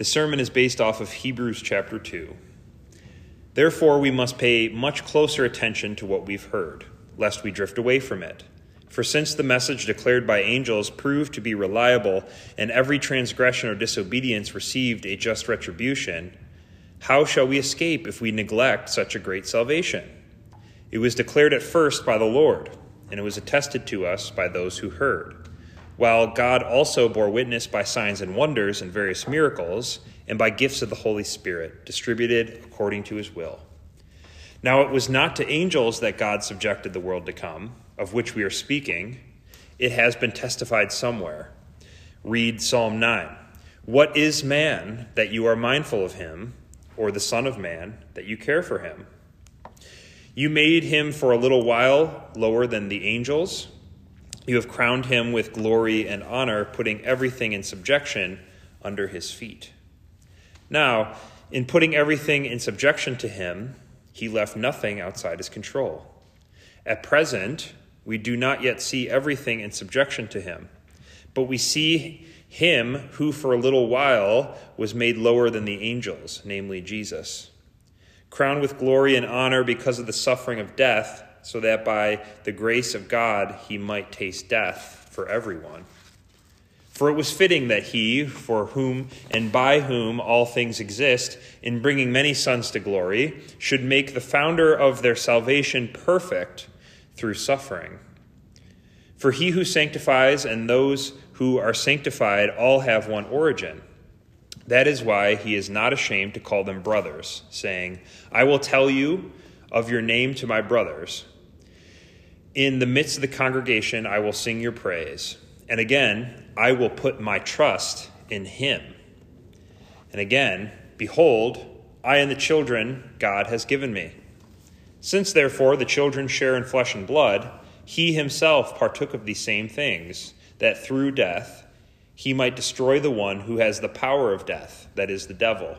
The sermon is based off of Hebrews chapter 2. Therefore, we must pay much closer attention to what we've heard, lest we drift away from it. For since the message declared by angels proved to be reliable, and every transgression or disobedience received a just retribution, how shall we escape if we neglect such a great salvation? It was declared at first by the Lord, and it was attested to us by those who heard. While God also bore witness by signs and wonders and various miracles, and by gifts of the Holy Spirit, distributed according to his will. Now it was not to angels that God subjected the world to come, of which we are speaking. It has been testified somewhere. Read Psalm 9. What is man that you are mindful of him, or the Son of Man that you care for him? You made him for a little while lower than the angels. You have crowned him with glory and honor, putting everything in subjection under his feet. Now, in putting everything in subjection to him, he left nothing outside his control. At present, we do not yet see everything in subjection to him, but we see him who for a little while was made lower than the angels, namely Jesus crowned with glory and honor because of the suffering of death, so that by the grace of God he might taste death for everyone. For it was fitting that he, for whom and by whom all things exist, in bringing many sons to glory, should make the founder of their salvation perfect through suffering. For he who sanctifies and those who are sanctified all have one origin. That is why he is not ashamed to call them brothers, saying, I will tell you of your name to my brothers. In the midst of the congregation, I will sing your praise. And again, I will put my trust in him. And again, behold, I and the children God has given me. Since therefore the children share in flesh and blood, he himself partook of these same things, that through death, he might destroy the one who has the power of death, that is, the devil,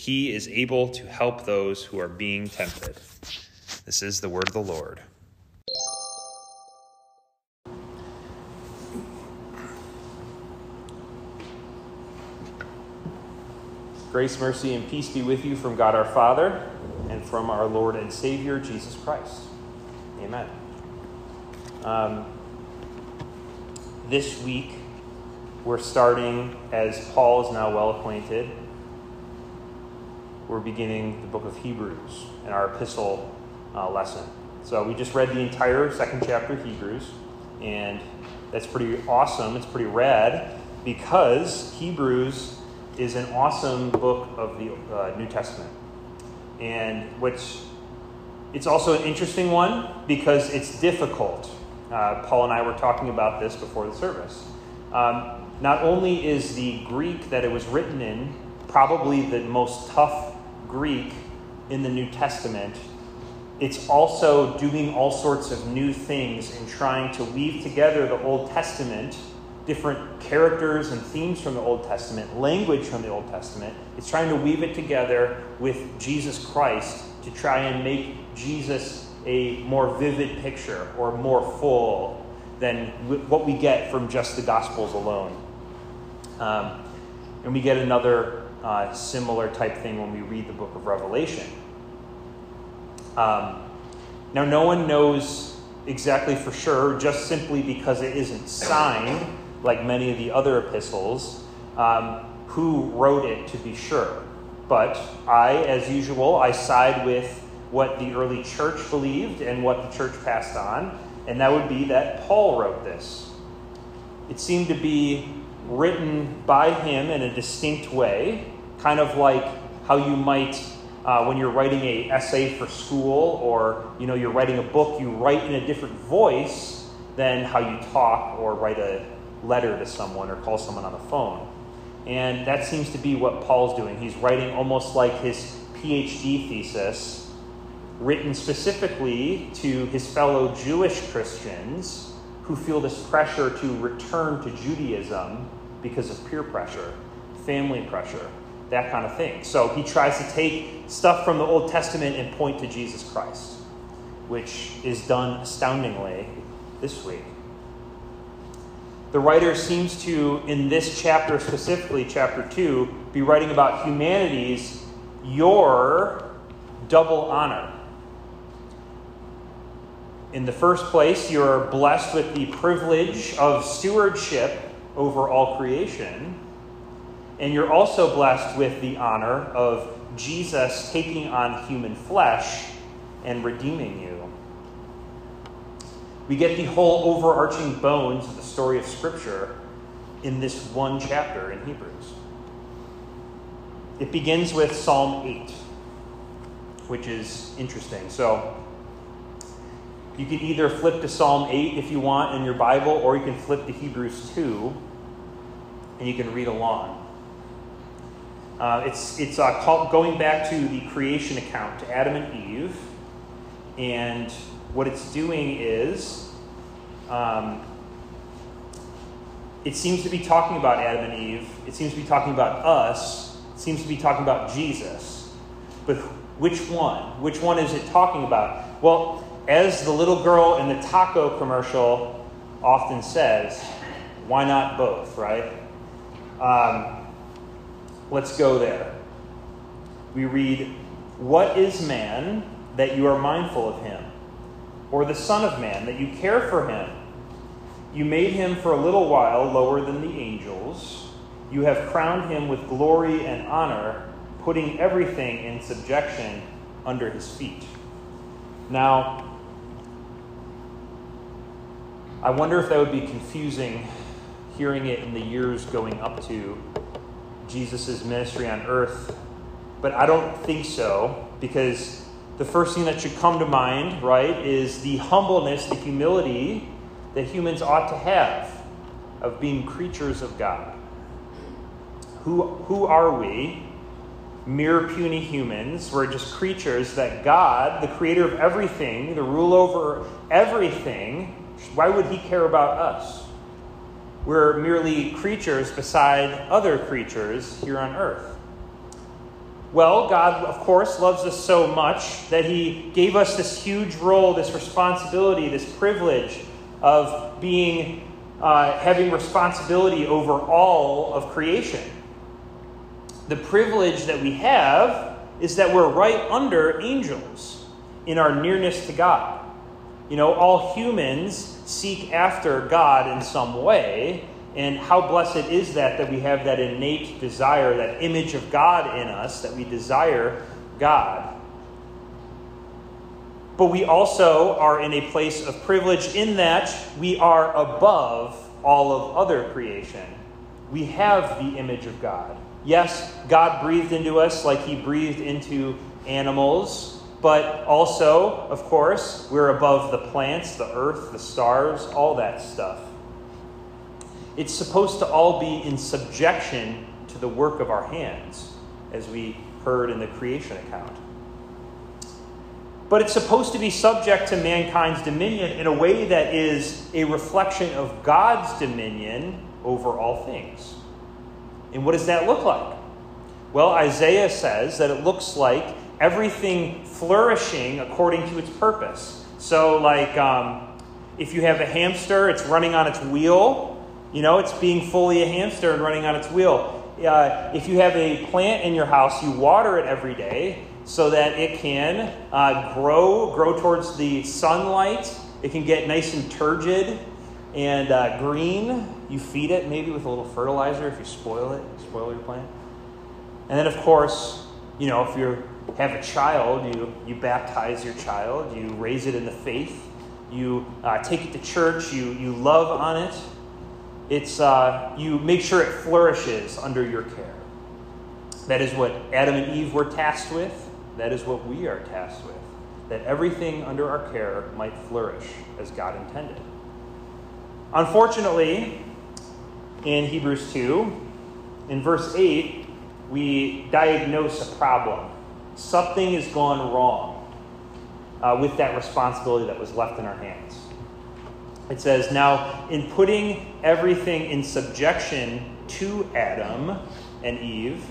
he is able to help those who are being tempted. This is the word of the Lord. Grace, mercy, and peace be with you from God our Father and from our Lord and Savior, Jesus Christ. Amen. Um, this week, we're starting, as Paul is now well acquainted, we're beginning the book of Hebrews in our epistle uh, lesson. So we just read the entire second chapter of Hebrews, and that's pretty awesome. It's pretty rad because Hebrews is an awesome book of the uh, New Testament. And which it's also an interesting one because it's difficult. Uh, Paul and I were talking about this before the service. Um, not only is the Greek that it was written in probably the most tough Greek in the New Testament, it's also doing all sorts of new things and trying to weave together the Old Testament, different characters and themes from the Old Testament, language from the Old Testament. It's trying to weave it together with Jesus Christ to try and make Jesus a more vivid picture or more full than what we get from just the Gospels alone. Um, and we get another uh, similar type thing when we read the book of Revelation. Um, now, no one knows exactly for sure, just simply because it isn't signed, like many of the other epistles, um, who wrote it to be sure. But I, as usual, I side with what the early church believed and what the church passed on, and that would be that Paul wrote this. It seemed to be written by him in a distinct way, kind of like how you might uh, when you're writing a essay for school or you know you're writing a book you write in a different voice than how you talk or write a letter to someone or call someone on the phone And that seems to be what Paul's doing. He's writing almost like his PhD thesis, written specifically to his fellow Jewish Christians who feel this pressure to return to Judaism because of peer pressure, family pressure, that kind of thing. So he tries to take stuff from the Old Testament and point to Jesus Christ, which is done astoundingly this week. The writer seems to, in this chapter specifically, chapter 2, be writing about humanity's your double honor. In the first place, you're blessed with the privilege of stewardship over all creation. And you're also blessed with the honor of Jesus taking on human flesh and redeeming you. We get the whole overarching bones of the story of Scripture in this one chapter in Hebrews. It begins with Psalm 8, which is interesting. So, you can either flip to Psalm 8 if you want in your Bible, or you can flip to Hebrews 2 and you can read along. Uh, it's it's uh, called, going back to the creation account, to Adam and Eve, and what it's doing is um, it seems to be talking about Adam and Eve, it seems to be talking about us, it seems to be talking about Jesus. But which one? Which one is it talking about? Well, as the little girl in the taco commercial often says, why not both, right? Um, let's go there. We read, What is man that you are mindful of him? Or the Son of Man that you care for him? You made him for a little while lower than the angels. You have crowned him with glory and honor, putting everything in subjection under his feet. Now, I wonder if that would be confusing hearing it in the years going up to Jesus' ministry on earth, but I don't think so because the first thing that should come to mind, right, is the humbleness, the humility that humans ought to have of being creatures of God. Who, who are we? Mere puny humans. We're just creatures that God, the creator of everything, the rule over everything, why would he care about us? We're merely creatures beside other creatures here on earth. Well, God, of course, loves us so much that he gave us this huge role, this responsibility, this privilege of being uh, having responsibility over all of creation. The privilege that we have is that we're right under angels in our nearness to God. You know, all humans seek after God in some way, and how blessed is that that we have that innate desire, that image of God in us, that we desire God. But we also are in a place of privilege in that we are above all of other creation. We have the image of God. Yes, God breathed into us like He breathed into animals, but also, of course, we're above the plants, the earth, the stars, all that stuff. It's supposed to all be in subjection to the work of our hands, as we heard in the creation account but it's supposed to be subject to mankind's dominion in a way that is a reflection of God's dominion over all things. And what does that look like? Well, Isaiah says that it looks like everything flourishing according to its purpose. So, like, um, if you have a hamster, it's running on its wheel. You know, it's being fully a hamster and running on its wheel. Uh, if you have a plant in your house, you water it every day so that it can uh, grow, grow towards the sunlight. It can get nice and turgid and uh, green. You feed it maybe with a little fertilizer if you spoil it, spoil your plant. And then, of course, you know, if you have a child, you, you baptize your child, you raise it in the faith, you uh, take it to church, you, you love on it. It's, uh, you make sure it flourishes under your care. That is what Adam and Eve were tasked with. That is what we are tasked with, that everything under our care might flourish as God intended. Unfortunately, in Hebrews 2, In verse 8, we diagnose a problem. Something has gone wrong uh, with that responsibility that was left in our hands. It says, Now, in putting everything in subjection to Adam and Eve,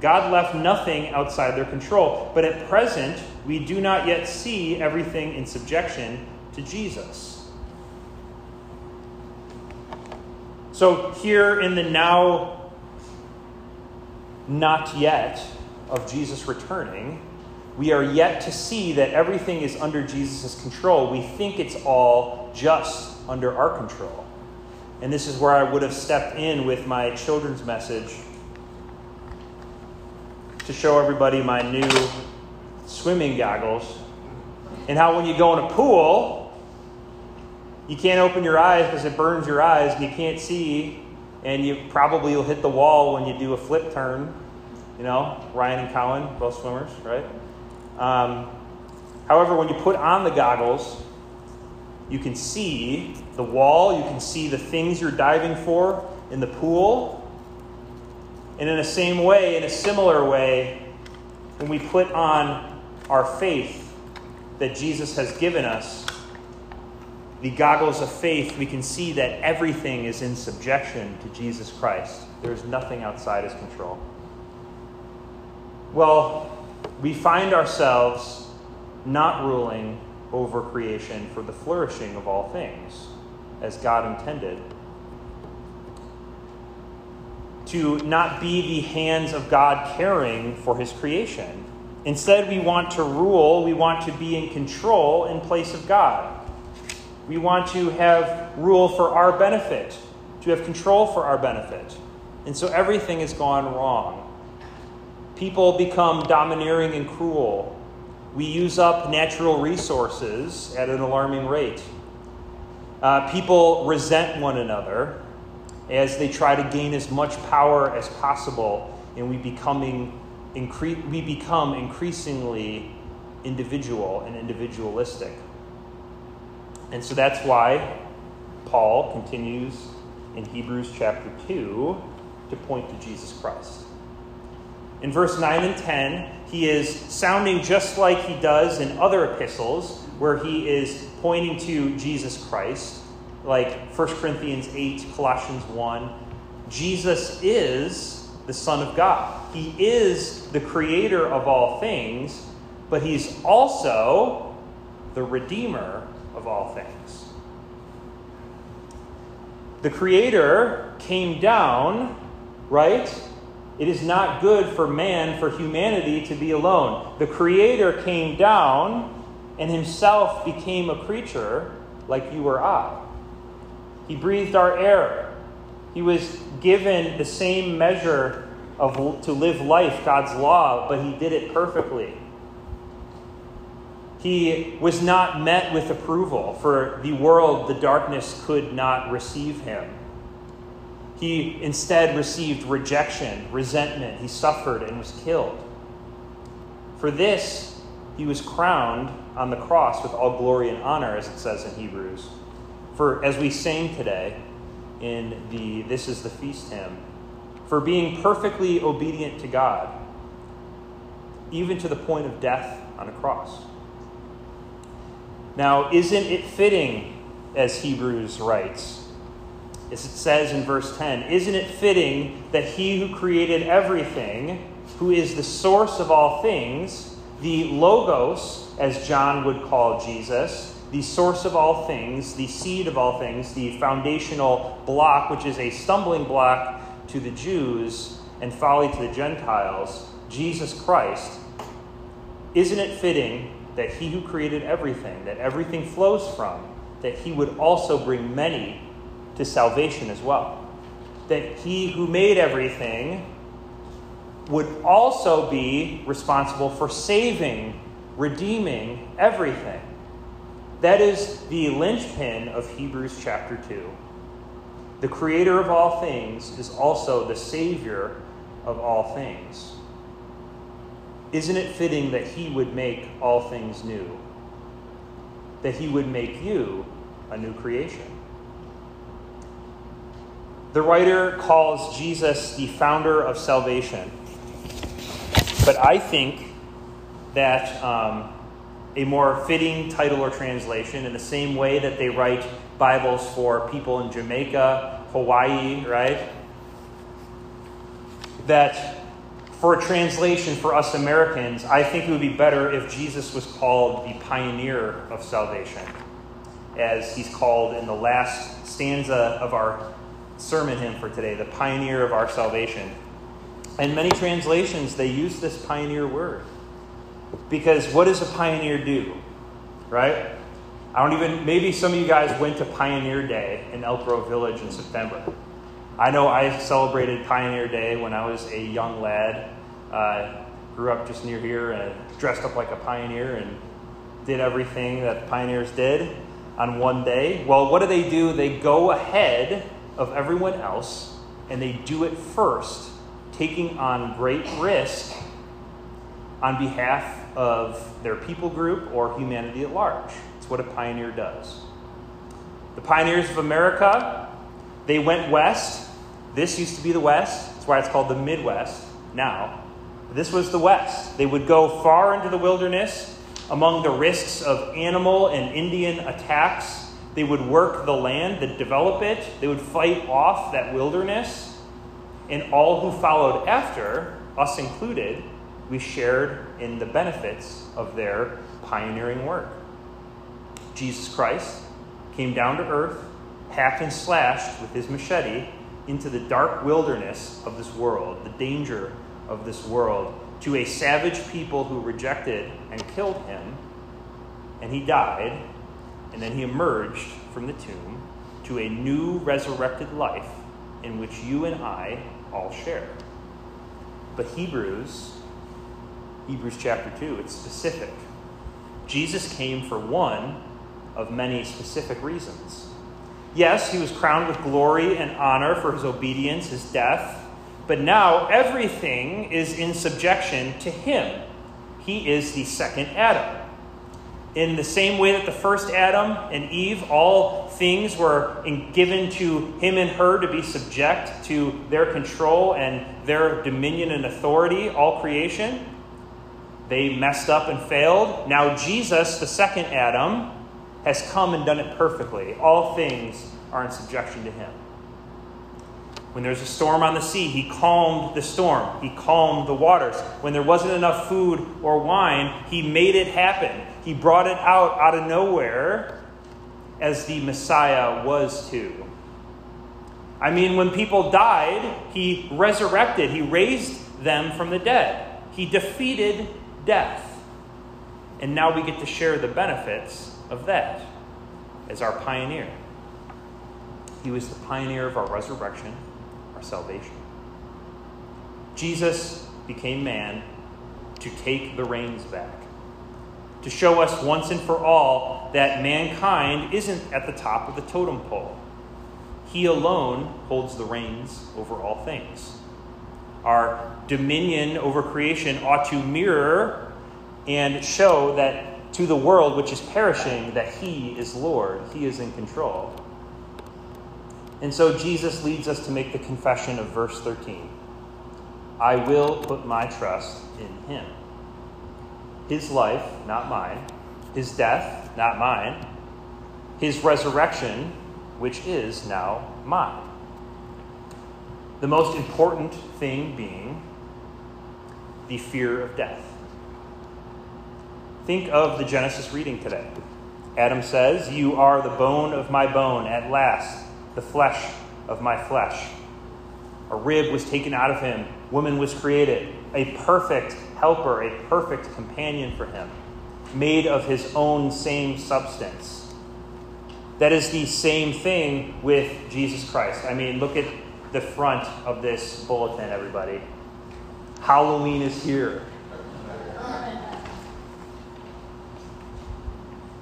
God left nothing outside their control. But at present, we do not yet see everything in subjection to Jesus. So, here in the now, not yet of Jesus returning, we are yet to see that everything is under Jesus' control. We think it's all just under our control. And this is where I would have stepped in with my children's message to show everybody my new swimming goggles and how when you go in a pool, you can't open your eyes because it burns your eyes and you can't see, and you probably will hit the wall when you do a flip turn. You know, Ryan and Colin, both swimmers, right? Um, however, when you put on the goggles, you can see the wall, you can see the things you're diving for in the pool. And in the same way, in a similar way, when we put on our faith that Jesus has given us, the goggles of faith, we can see that everything is in subjection to Jesus Christ. There's nothing outside his control. Well, we find ourselves not ruling over creation for the flourishing of all things, as God intended. To not be the hands of God caring for his creation. Instead, we want to rule, we want to be in control in place of God. We want to have rule for our benefit, to have control for our benefit. And so everything has gone wrong. People become domineering and cruel. We use up natural resources at an alarming rate. Uh, people resent one another as they try to gain as much power as possible, and we, becoming incre- we become increasingly individual and individualistic. And so that's why Paul continues in Hebrews chapter 2 to point to Jesus Christ. In verse 9 and 10, he is sounding just like he does in other epistles, where he is pointing to Jesus Christ, like 1 Corinthians 8, Colossians 1. Jesus is the Son of God. He is the creator of all things, but he's also the Redeemer of all things. The Creator came down, right? It is not good for man, for humanity to be alone. The Creator came down and himself became a creature like you or I. He breathed our air. He was given the same measure of to live life, God's law, but he did it perfectly. He was not met with approval, for the world, the darkness, could not receive him. He instead received rejection, resentment. He suffered and was killed. For this, he was crowned on the cross with all glory and honor, as it says in Hebrews. For as we sang today in the This is the Feast hymn, for being perfectly obedient to God, even to the point of death on a cross. Now, isn't it fitting, as Hebrews writes, as it says in verse 10 Isn't it fitting that he who created everything, who is the source of all things, the Logos, as John would call Jesus, the source of all things, the seed of all things, the foundational block, which is a stumbling block to the Jews and folly to the Gentiles, Jesus Christ, isn't it fitting that he who created everything, that everything flows from, that he would also bring many to salvation as well. That he who made everything would also be responsible for saving, redeeming everything. That is the linchpin of Hebrews chapter 2. The creator of all things is also the savior of all things. Isn't it fitting that he would make all things new? That he would make you a new creation? The writer calls Jesus the founder of salvation. But I think that um, a more fitting title or translation, in the same way that they write Bibles for people in Jamaica, Hawaii, right? That for a translation for us Americans, I think it would be better if Jesus was called the pioneer of salvation, as he's called in the last stanza of our sermon hymn for today, the pioneer of our salvation. And many translations, they use this pioneer word. Because what does a pioneer do? Right? I don't even, maybe some of you guys went to Pioneer Day in Elk Grove Village in September. I know I celebrated Pioneer Day when I was a young lad. Uh, grew up just near here and dressed up like a pioneer and did everything that pioneers did on one day. Well, what do they do? They go ahead of everyone else and they do it first, taking on great risk on behalf of their people group or humanity at large. It's what a pioneer does. The pioneers of America, they went west. This used to be the West. That's why it's called the Midwest now. This was the West. They would go far into the wilderness among the risks of animal and Indian attacks. They would work the land, to develop it. They would fight off that wilderness. And all who followed after, us included, we shared in the benefits of their pioneering work. Jesus Christ came down to earth, hacked and slashed with his machete into the dark wilderness of this world, the danger of this world, to a savage people who rejected and killed him. And he died, and then he emerged from the tomb to a new resurrected life in which you and I all share. But Hebrews, Hebrews chapter 2, it's specific. Jesus came for one of many specific reasons. Yes, he was crowned with glory and honor for his obedience, his death, but now everything is in subjection to him. He is the second Adam. In the same way that the first Adam and Eve, all things were given to him and her to be subject to their control and their dominion and authority, all creation, they messed up and failed. Now, Jesus, the second Adam, has come and done it perfectly. All things are in subjection to him. When there's a storm on the sea, he calmed the storm. He calmed the waters. When there wasn't enough food or wine, he made it happen. He brought it out out of nowhere as the Messiah was to. I mean, when people died, he resurrected, he raised them from the dead. He defeated death. And now we get to share the benefits of that as our pioneer. He was the pioneer of our resurrection, our salvation. Jesus became man to take the reins back, to show us once and for all that mankind isn't at the top of the totem pole. He alone holds the reins over all things. Our dominion over creation ought to mirror and show that to the world which is perishing that he is Lord, he is in control. And so Jesus leads us to make the confession of verse 13 I will put my trust in him. His life, not mine. His death, not mine. His resurrection, which is now mine. The most important thing being the fear of death. Think of the Genesis reading today. Adam says, You are the bone of my bone, at last, the flesh of my flesh. A rib was taken out of him, woman was created, a perfect helper, a perfect companion for him, made of his own same substance. That is the same thing with Jesus Christ. I mean, look at the front of this bulletin, everybody. Halloween is here.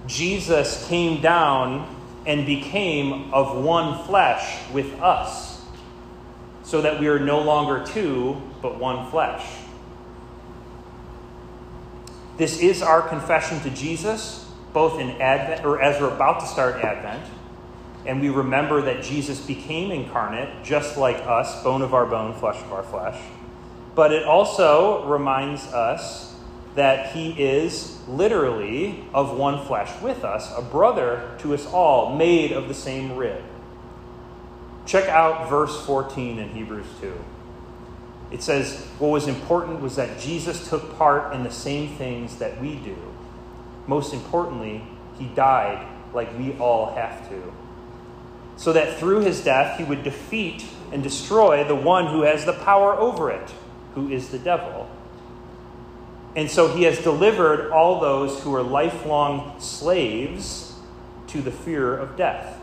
Jesus came down and became of one flesh with us, so that we are no longer two, but one flesh. This is our confession to Jesus, both in Advent, or as we're about to start Advent, and we remember that Jesus became incarnate, just like us, bone of our bone, flesh of our flesh. But it also reminds us that he is literally of one flesh with us, a brother to us all, made of the same rib. Check out verse 14 in Hebrews 2. It says, What was important was that Jesus took part in the same things that we do. Most importantly, he died like we all have to. So that through his death, he would defeat and destroy the one who has the power over it, who is the devil. And so he has delivered all those who are lifelong slaves to the fear of death.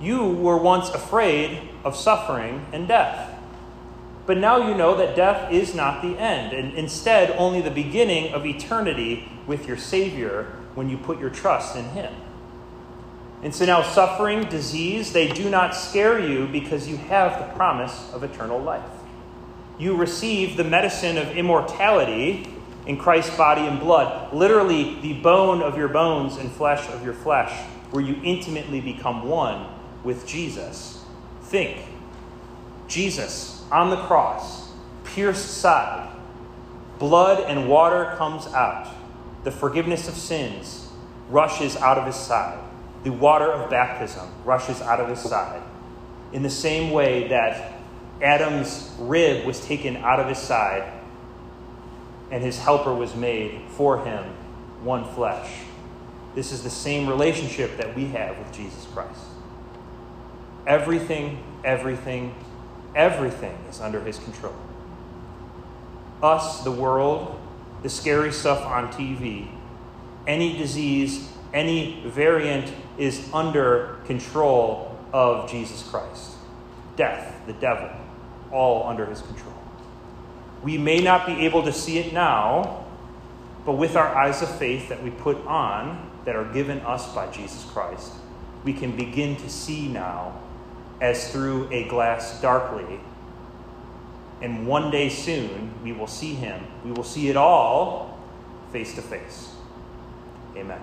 You were once afraid of suffering and death. But now you know that death is not the end, and instead only the beginning of eternity with your Savior when you put your trust in Him. And so now, suffering, disease, they do not scare you because you have the promise of eternal life. You receive the medicine of immortality in Christ's body and blood, literally the bone of your bones and flesh of your flesh, where you intimately become one with Jesus. Think Jesus on the cross, pierced side, blood and water comes out. The forgiveness of sins rushes out of his side. The water of baptism rushes out of his side. In the same way that Adam's rib was taken out of his side and his helper was made for him one flesh. This is the same relationship that we have with Jesus Christ. Everything, everything, everything is under his control. Us, the world, the scary stuff on TV, any disease, any variant is under control of Jesus Christ. Death, the devil, all under his control. We may not be able to see it now, but with our eyes of faith that we put on, that are given us by Jesus Christ, we can begin to see now as through a glass darkly. And one day soon, we will see him. We will see it all face to face. Amen.